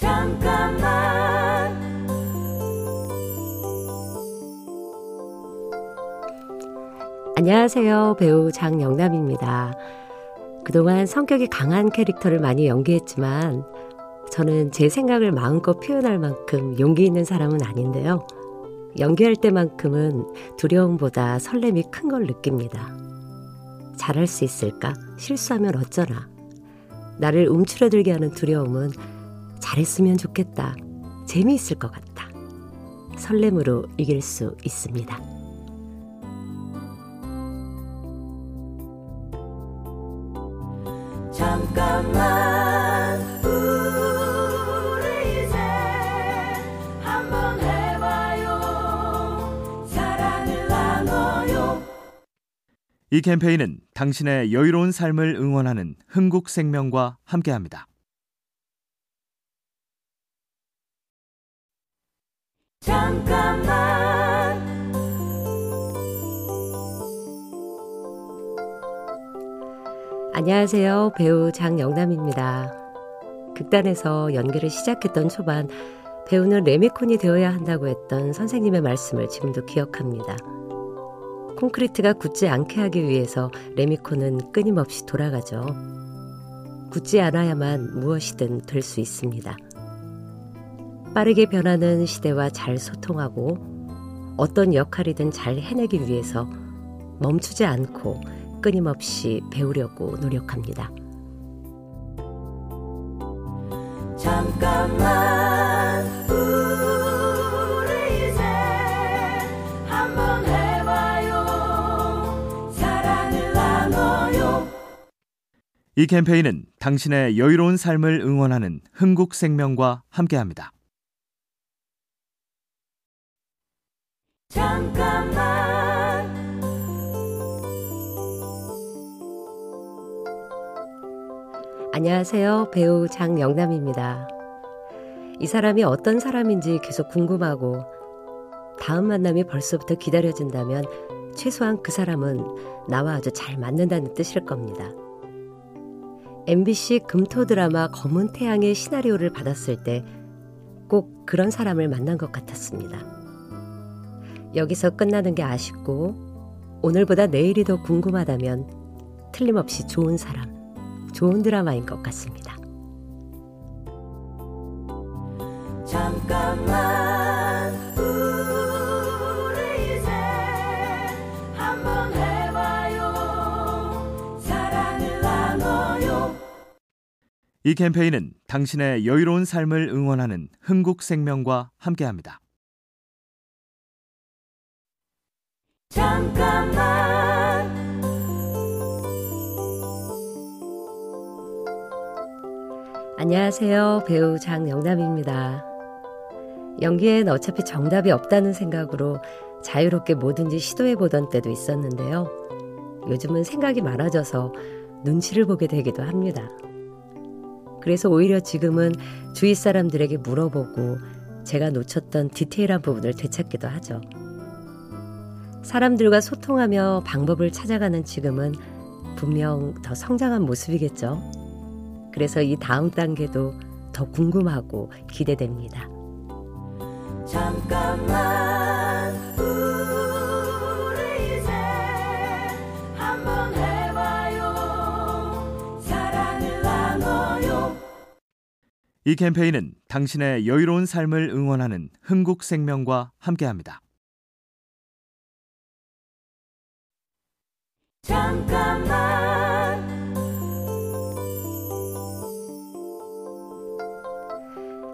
잠깐만 안녕하세요. 배우 장영남입니다. 그동안 성격이 강한 캐릭터를 많이 연기했지만 저는 제 생각을 마음껏 표현할 만큼 용기 있는 사람은 아닌데요. 연기할 때만큼은 두려움보다 설렘이 큰 걸 느낍니다. 잘할 수 있을까? 실수하면 어쩌나? 나를 움츠러들게 하는 두려움은 잘했으면 좋겠다. 재미있을 것 같다. 설렘으로 이길 수 있습니다. 잠깐만 우리 이제 한번 해봐요 사랑을 나눠요 이 캠페인은 당신의 여유로운 삶을 응원하는 흥국생명과 함께합니다. 잠깐만 안녕하세요. 배우 장영남입니다. 극단에서 연기를 시작했던 초반 배우는 레미콘이 되어야 한다고 했던 선생님의 말씀을 지금도 기억합니다. 콘크리트가 굳지 않게 하기 위해서 레미콘은 끊임없이 돌아가죠. 굳지 않아야만 무엇이든 될 수 있습니다. 빠르게 변하는 시대와 잘 소통하고 어떤 역할이든 잘 해내기 위해서 멈추지 않고 끊임없이 배우려고 노력합니다. 잠깐만 우리 이제 한번 해봐요 사랑을 나눠요 이 캠페인은 당신의 여유로운 삶을 응원하는 흥국생명과 함께합니다. 잠깐만 안녕하세요. 배우 장영남입니다. 이 사람이 어떤 사람인지 계속 궁금하고 다음 만남이 벌써부터 기다려진다면 최소한 그 사람은 나와 아주 잘 맞는다는 뜻일 겁니다. MBC 금토 드라마 검은 태양의 시나리오를 받았을 때 꼭 그런 사람을 만난 것 같았습니다. 여기서 끝나는 게 아쉽고 오늘보다 내일이 더 궁금하다면 틀림없이 좋은 사람, 좋은 드라마인 것 같습니다. 잠깐만 우리 이제 한번 해봐요 사랑을 나눠요 이 캠페인은 당신의 여유로운 삶을 응원하는 흥국생명과 함께합니다. 잠깐만 안녕하세요. 배우 장영남입니다. 연기엔 어차피 정답이 없다는 생각으로 자유롭게 뭐든지 시도해 보던 때도 있었는데요. 요즘은 생각이 많아져서 눈치를 보게 되기도 합니다. 그래서 오히려 지금은 주위 사람들에게 물어보고 제가 놓쳤던 디테일한 부분을 되찾기도 하죠. 사람들과 소통하며 방법을 찾아가는 지금은 분명 더 성장한 모습이겠죠. 그래서 이 다음 단계도 더 궁금하고 기대됩니다. 잠깐만 우리 이제 한번 해봐요 사랑을 나눠요 이 캠페인은 당신의 여유로운 삶을 응원하는 흥국생명과 함께합니다. 잠깐만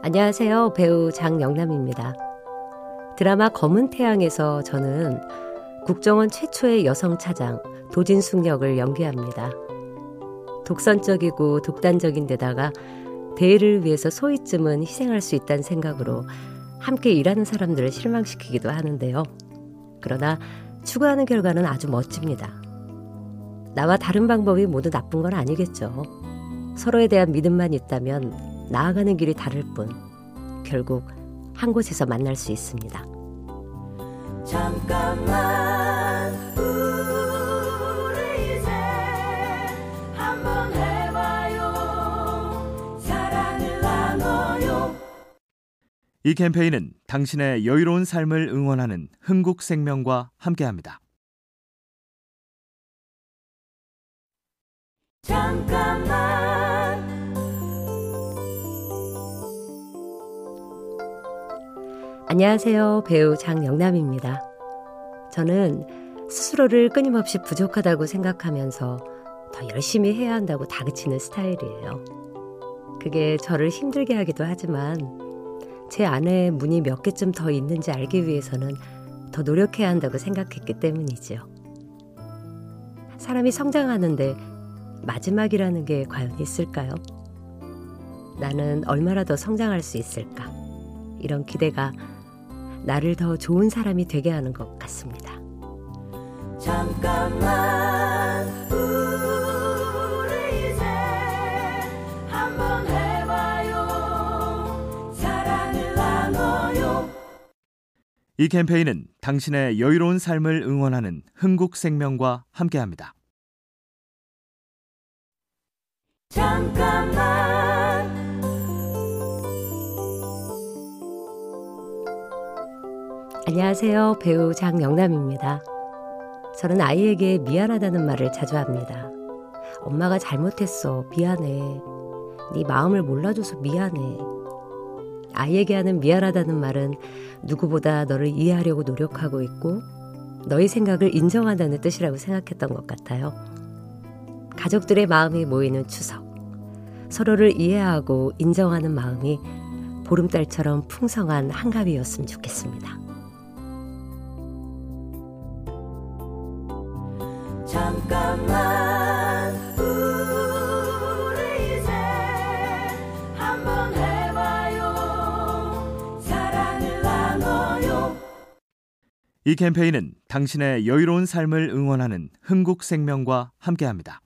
안녕하세요. 배우 장영남입니다. 드라마 검은 태양에서 저는 국정원 최초의 여성 차장 도진숙 역을 연기합니다. 독선적이고 독단적인 데다가 대의를 위해서 소위쯤은 희생할 수 있다는 생각으로 함께 일하는 사람들을 실망시키기도 하는데요. 그러나 추구하는 결과는 아주 멋집니다. 나와 다른 방법이 모두 나쁜 건 아니겠죠. 서로에 대한 믿음만 있다면 나아가는 길이 다를 뿐 결국 한 곳에서 만날 수 있습니다. 잠깐만 우리 이제 한번 해봐요 사랑을 나눠요 이 캠페인은 당신의 여유로운 삶을 응원하는 흥국생명과 함께합니다. 잠깐만 안녕하세요. 배우 장영남입니다. 저는 스스로를 끊임없이 부족하다고 생각하면서 더 열심히 해야 한다고 다그치는 스타일이에요. 그게 저를 힘들게 하기도 하지만 제 안에 문이 몇 개쯤 더 있는지 알기 위해서는 더 노력해야 한다고 생각했기 때문이지요. 사람이 성장하는데 마지막이라는 게 과연 있을까요? 나는 얼마나 더 성장할 수 있을까? 이런 기대가 나를 더 좋은 사람이 되게 하는 것 같습니다. 잠깐만 우리 이제 한번 해봐요 사랑을 나눠요 이 캠페인은 당신의 여유로운 삶을 응원하는 흥국생명과 함께합니다. 잠깐만 안녕하세요. 배우 장영남입니다. 저는 아이에게 미안하다는 말을 자주 합니다. 엄마가 잘못했어. 미안해. 네 마음을 몰라줘서 미안해. 아이에게 하는 미안하다는 말은 누구보다 너를 이해하려고 노력하고 있고 너의 생각을 인정한다는 뜻이라고 생각했던 것 같아요. 가족들의 마음이 모이는 추석. 서로를 이해하고 인정하는 마음이 보름달처럼 풍성한 한가위였으면 좋겠습니다. 잠깐만 우리 이제 한번 해봐요 사랑을 나눠요 이 캠페인은 당신의 여유로운 삶을 응원하는 흥국생명과 함께합니다.